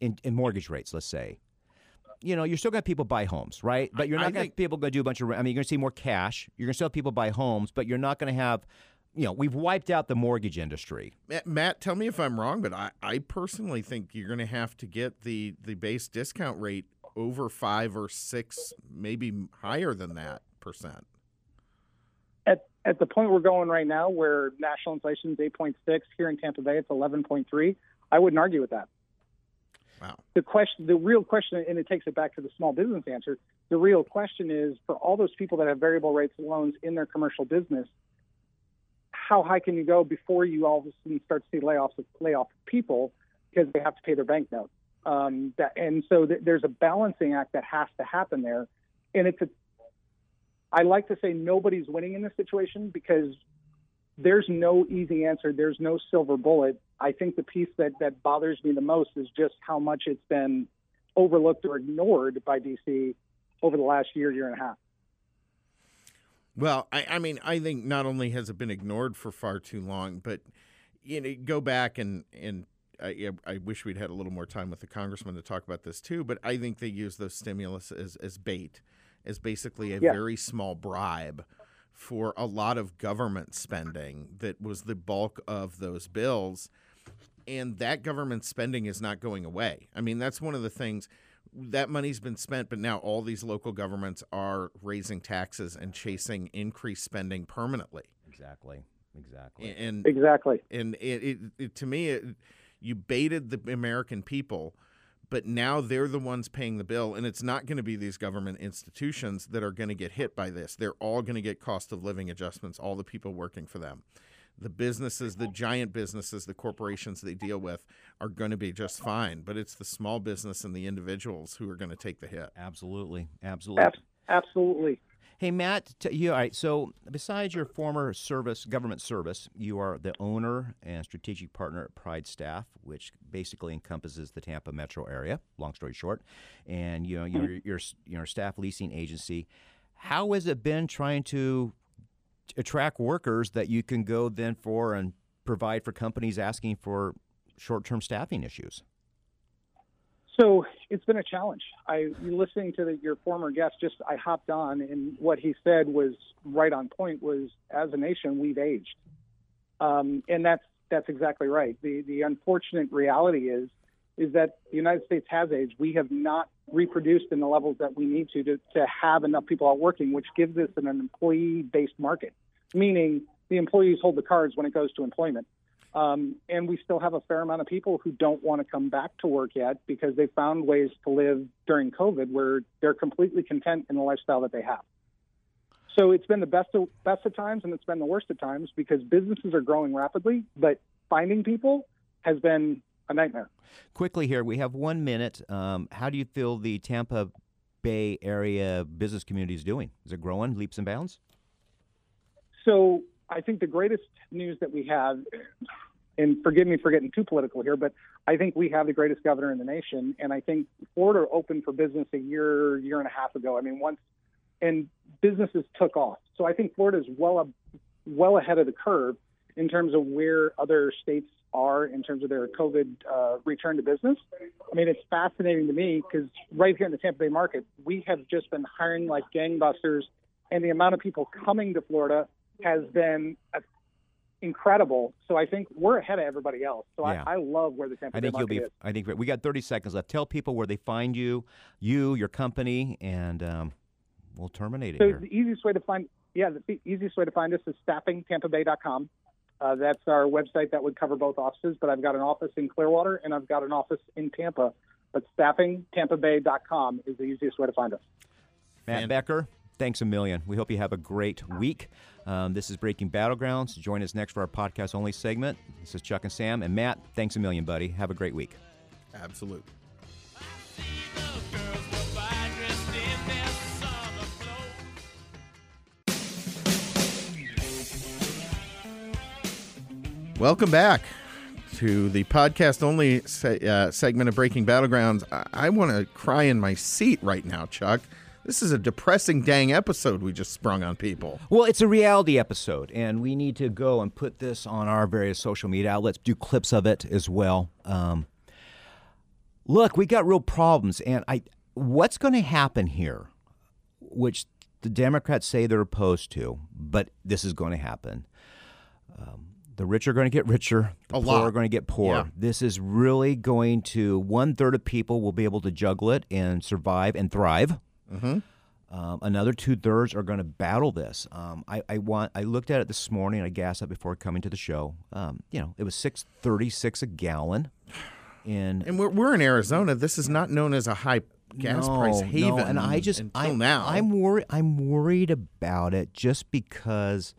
in, in mortgage rates, let's say, you know, you're still going to have people buy homes, right? But you're not going to have people going to do a bunch of, I mean, you're going to see more cash. You're going to still have people buy homes, but you're not going to have, you know, we've wiped out the mortgage industry. Matt, tell me if I'm wrong, but I, I personally think you're going to have to get the, the base discount rate over five or six, maybe higher than that percent. At at the point we're going right now, where national inflation is 8.6, here in Tampa Bay it's 11.3. I wouldn't argue with that. Wow. The question, the real question, and it takes it back to the small business answer. The real question is for all those people that have variable rates loans in their commercial business, how high can you go before you all of a sudden start to see layoffs of layoff people because they have to pay their bank note? Um, that, and so th- there's a balancing act that has to happen there, and it's a. I like to say nobody's winning in this situation because there's no easy answer. There's no silver bullet. I think the piece that, that bothers me the most is just how much it's been overlooked or ignored by DC over the last year, year and a half. Well, I, I mean, I think not only has it been ignored for far too long, but you know, go back and and I, I wish we'd had a little more time with the congressman to talk about this too. But I think they use those stimulus as as bait, as basically a Yeah. very small bribe for a lot of government spending that was the bulk of those bills. And that government spending is not going away. I mean, that's one of the things that money's been spent, but now all these local governments are raising taxes and chasing increased spending permanently. Exactly. Exactly. And Exactly. and it, it, it to me, it, you baited the American people, but now they're the ones paying the bill, and it's not going to be these government institutions that are going to get hit by this. They're all going to get cost of living adjustments. All the people working for them, the businesses, the giant businesses, the corporations they deal with are going to be just fine. But it's the small business and the individuals who are going to take the hit. Absolutely. Absolutely. Ab- absolutely. Hey Matt, t- you all right? So besides your former service, government service, you are the owner and strategic partner at Pride Staff, which basically encompasses the Tampa metro area. Long story short, and you know mm-hmm. you're you're you're a staff leasing agency. How has it been trying to attract workers that you can go then for and provide for companies asking for short-term staffing issues? So it's been a challenge. I listening to the, your former guest. Just I hopped on, and what he said was right on point. Was as a nation we've aged, um, and that's that's exactly right. The the unfortunate reality is is that the United States has aged. We have not reproduced in the levels that we need to to, to have enough people out working, which gives us an employee based market, meaning the employees hold the cards when it goes to employment. Um, and we still have a fair amount of people who don't want to come back to work yet because they found ways to live during COVID where they're completely content in the lifestyle that they have. So it's been the best of, best of times and it's been the worst of times because businesses are growing rapidly, but finding people has been a nightmare. Quickly here, we have one minute. Um, how do you feel the Tampa Bay area business community is doing? Is it growing leaps and bounds? So I think the greatest news that we have, and forgive me for getting too political here, but I think we have the greatest governor in the nation. And I think Florida opened for business a year, year and a half ago. I mean, once, and businesses took off. So I think Florida is well, well ahead of the curve in terms of where other states are in terms of their COVID uh, return to business. I mean, it's fascinating to me because right here in the Tampa Bay market, we have just been hiring like gangbusters, and the amount of people coming to Florida has been uh, incredible. So I think we're ahead of everybody else. So Yeah. I, I love where the Tampa I Bay think you'll be. is. I think we got 30 seconds left. Tell people where they find you, you, your company, and um, we'll terminate it So here. the easiest way to find, yeah, the easiest way to find us is staffingtampabay.com. Uh, that's our website that would cover both offices. But I've got an office in Clearwater and I've got an office in Tampa. But staffingtampabay.com is the easiest way to find us. Matt Becker, thanks a million. We hope you have a great week. Um, this is Breaking Battlegrounds. Join us next for our podcast only segment. This is Chuck and Sam. And Matt, thanks a million, buddy. Have a great week. Absolutely. Welcome back to the podcast only se- uh, segment of Breaking Battlegrounds. I, I want to cry in my seat right now, Chuck. This is a depressing dang episode we just sprung on people. Well, it's a reality episode, and we need to go and put this on our various social media outlets, do clips of it as well. Um, look, we got real problems, and I, what's going to happen here, which the Democrats say they're opposed to, but this is going to happen. Um, the rich are going to get richer. The A poor lot. are going to get poor. Yeah. This is really going to one third of people will be able to juggle it and survive and thrive. Um, another two thirds are going to battle this. Um, I, I want. I looked at it this morning. I gassed up before coming to the show. Um, you know, it was six thirty six a gallon, in And we're, we're in Arizona. This is not known as a high gas no, price no, haven. and I just until I, now. I'm worried. I'm worried about it just because.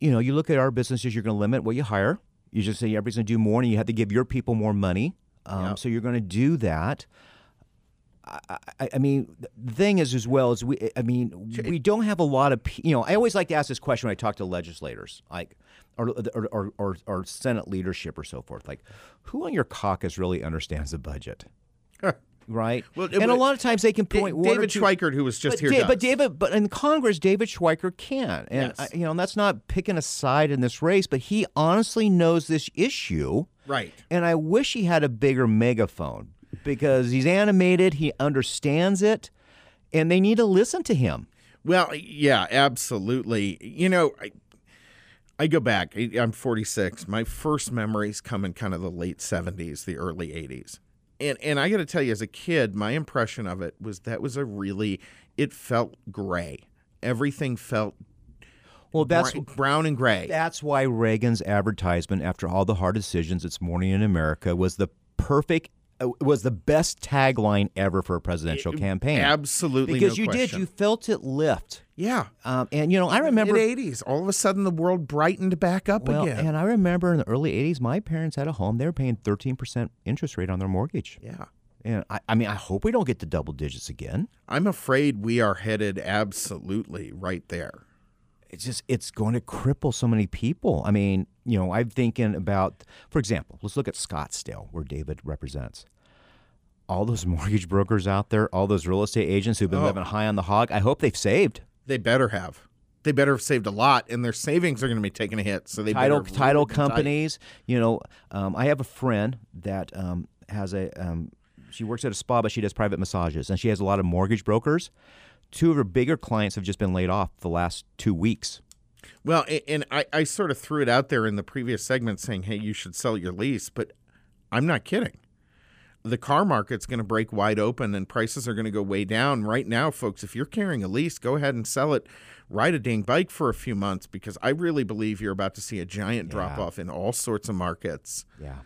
You know, you look at our businesses. You're going to limit what you hire. You just say everybody's going to do more, and you have to give your people more money. Um, Yep. So you're going to do that. I, I, mean, the thing is, as well as we, I mean, we don't have a lot of, you know. I always like to ask this question when I talk to legislators, like, or or, or, or, or Senate leadership or so forth. Like, who on your caucus really understands the budget? <laughs> right? Well, and a lot of times they can point one David two- Schweikert, who was just but, here, Da- but David, but in Congress, David Schweikert can, and Yes. I, you know, and that's not picking a side in this race, but he honestly knows this issue, right. and I wish he had a bigger megaphone because he's animated, he understands it, and they need to listen to him. Well, yeah, absolutely. You know, I, I go back. I'm 46. My first memories come in kind of the late 70s, the early 80s. And and I got to tell you as a kid, my impression of it was that was a really it felt gray. Everything felt Well, that's brown and gray. That's why Reagan's advertisement after all the hard decisions it's morning in America was the perfect was the best tagline ever for a presidential campaign. Absolutely, Because no you question. did, you felt it lift. yeah. Um, and you know, I remember mid 80s. All of a sudden, the world brightened back up well, again. and I remember in the early '80s, my parents had a home; they were paying 13 percent interest rate on their mortgage. yeah. And I, I mean, I hope we don't get to double digits again. I'm afraid we are headed absolutely right there. It's just it's going to cripple so many people. I mean, you know, I'm thinking about, for example, let's look at Scottsdale, where David represents. All those <laughs> mortgage brokers out there, all those real estate agents who've been Oh. living high on the hog. I hope they've saved They better have. They better have saved a lot, and their savings are going to be taking a hit. So they title better title be tight. companies. You know, um, I have a friend that um, has a. Um, she works at a spa, but she does private massages, and she has a lot of mortgage brokers. Two of her bigger clients have just been laid off the last two weeks. Well, and I, I sort of threw it out there in the previous segment saying, hey, you should sell your lease, but I'm not kidding. The car market's going to break wide open and prices are going to go way down. Right now, folks, if you're carrying a lease, go ahead and sell it. Ride a dang bike for a few months because I really believe you're about to see a giant drop off in all sorts of markets Yeah.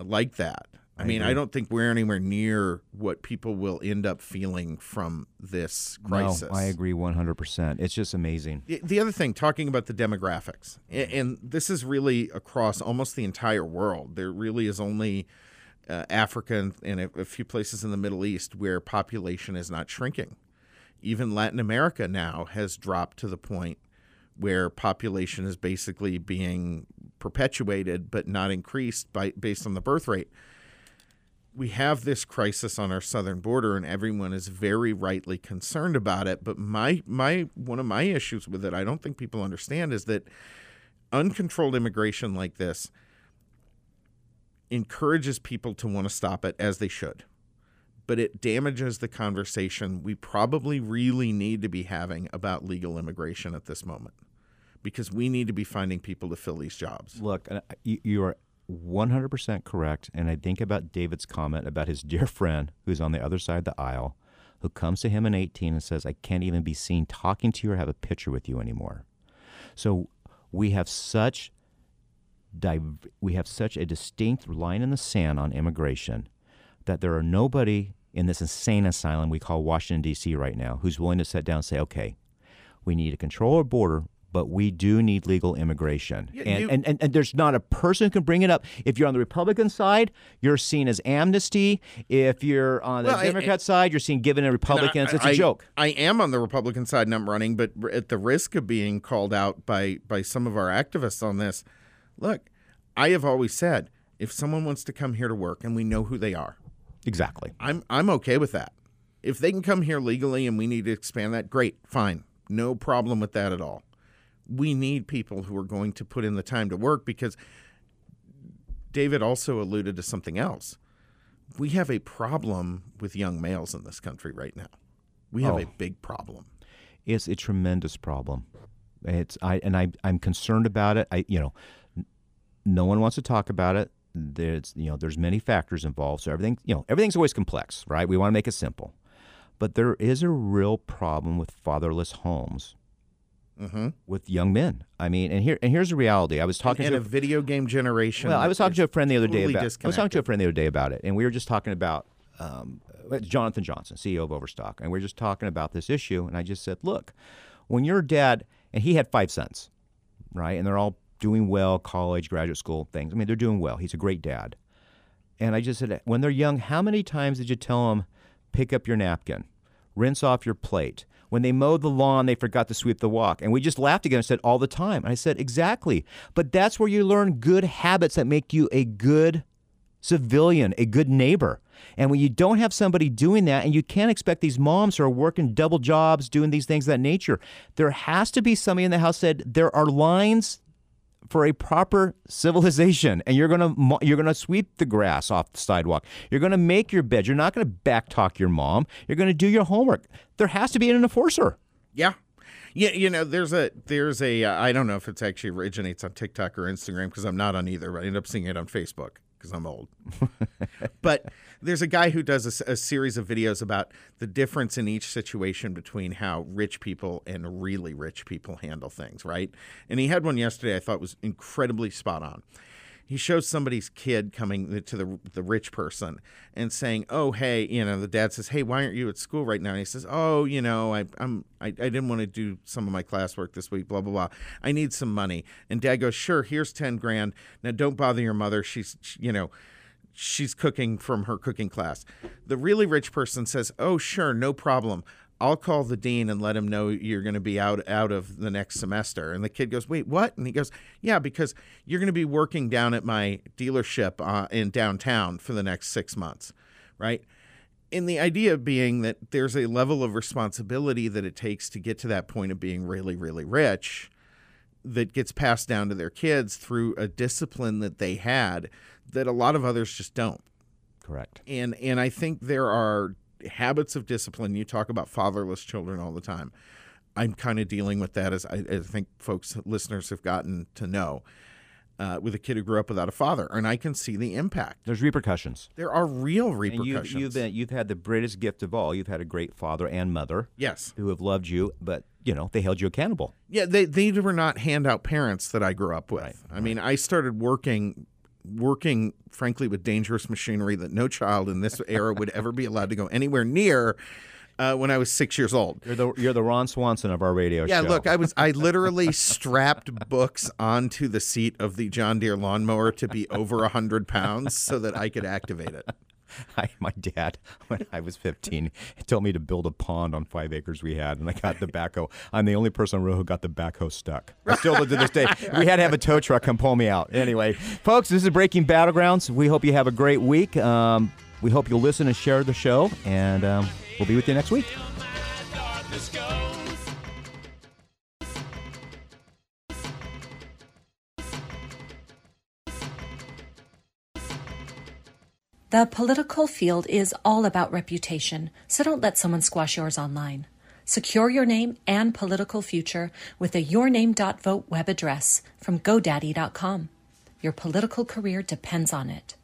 like that. I, mean, I don't think we're anywhere near what people will end up feeling from this crisis. No, I agree 100%. It's just amazing. The- The other thing, talking about the demographics, and this is really across almost the entire world. There really is only uh, Africa and, and a, a few places in the Middle East where population is not shrinking. Even Latin America now has dropped to the point where population is basically being perpetuated but not increased by based on the birth rate. We have this crisis on our southern border and everyone is very rightly concerned about it, but my my one of my issues with it, I don't think people understand is that uncontrolled immigration like this encourages people to want to stop it as they should. But it damages the conversation we probably really need to be having about legal immigration at this moment because we need to be finding people to fill these jobs. Look, you are 100% correct. And I think about David's comment about his dear friend who's on the other side of the aisle who comes to him in 18 and says, I can't even be seen talking to you or have a picture with you anymore. So we have such we have such a distinct line in the sand on immigration that there are nobody in this insane asylum we call Washington D.C. right now who's willing to sit down and say, okay, we need to control our border, but we do need legal immigration. Yeah, and, you- and, and, and there's not a person who can bring it up. If you're on the Republican side, you're seen as amnesty. If you're on the Well, I- Democrat side, you're seen giving to Republicans. And it's I- a joke. I am on the Republican side and I'm running, but at the risk of being called out by by some of our activists on this, look, I have always said if someone wants to come here to work and we know who they are, Exactly. I'm I'm okay with that. If they can come here legally and we need to expand that, great, fine. No problem with that at all. We need people who are going to put in the time to work because David also alluded to something else. We have a problem with young males in this country right now. We have a Oh. big problem. It's a tremendous problem. It's I and I I'm concerned about it. I you know, no one wants to talk about it. There's you know there's many factors involved. So everything you know everything's always complex, right? We want to make it simple, but there is a real problem with fatherless homes with young men. I mean, and here and here's the reality. I was talking in to a video game generation. well, I was talking to a friend the other day about. I was talking to a friend the other day about it, and we were just talking about um, Jonathan Johnson, CEO of Overstock, and we are just talking about this issue. And I just said, look, when your dad and he had five sons, right, and they're all doing well, college, graduate school things. I mean, they're doing well. He's a great dad. And I just said, when they're young, how many times did you tell them, pick up your napkin, rinse off your plate? When they mowed the lawn, they forgot to sweep the walk. And we just laughed again and said, all the time. And I said, exactly. But that's where you learn good habits that make you a good civilian, a good neighbor. And when you don't have somebody doing that, and you can't expect these moms who are working double jobs, doing these things of that nature, there has to be somebody in the house said there are lines for a proper civilization and you're going to you're going to sweep the grass off the sidewalk. You're going to make your bed. You're not going to backtalk your mom. You're going to do your homework. There has to be an enforcer. Yeah. Yeah, you know, there's a there's a uh, I don't know if it's actually originates on TikTok or Instagram because I'm not on either, but I end up seeing it on Facebook because I'm old. <laughs> but there's a guy who does a series of videos about the difference in each situation between how rich people and really rich people handle things, right? And he had one yesterday I thought was incredibly spot on. He shows somebody's kid coming to the the rich person and saying, "Oh, hey, you know." The dad says, "Hey, why aren't you at school right now?" And he says, "Oh, you know, I, I'm I, I didn't want to do some of my classwork this week. Blah blah blah. I need some money." And dad goes, "Sure, here's ten grand. Now don't bother your mother. She's she- you know." She's cooking from her cooking class. The really rich person says, "Oh, sure, no problem. I'll call the dean and let him know you're going to be out out of the next semester." And the kid goes, "Wait, what?" And he goes, "Yeah, because you're going to be working down at my dealership uh, in downtown for the next six months, right?" And the idea being that there's a level of responsibility that it takes to get to that point of being really, really rich that gets passed down to their kids through a discipline that they had that a lot of others just don't correct and and I think there are habits of discipline. You talk about fatherless children all the time. I'm kind of dealing with that as I, as I think folks listeners have gotten to know uh, with a kid who grew up without a father, and I can see the impact. there's repercussions There are real and repercussions. you've, you've, been, you've had the greatest gift of all you've had a great father and mother yes, who have loved you but you know they held you accountable yeah. They they were not handout parents that I grew up with. I mean, I started working working frankly with dangerous machinery that no child in this era would ever be allowed to go anywhere near. Uh, when I was six years old, you're the, you're the ron swanson of our radio Yeah, show Yeah, look, I was I <laughs> literally strapped books onto the seat of the John Deere lawnmower to be over a hundred pounds so that I could activate it. <laughs> I, my dad, <laughs> when I was 15, told me to build a pond on five acres we had, and I got the backhoe. I'm the only person on who got the backhoe stuck. I still to this day. We had to have a tow truck come pull me out. Anyway, folks, this is Breaking Battlegrounds. We hope you have a great week. Um, we hope you'll listen and share the show, and um, we'll be with you next week. The political field is all about reputation, so don't let someone squash yours online. Secure your name and political future with a yourname.vote web address from GoDaddy.com. Your political career depends on it.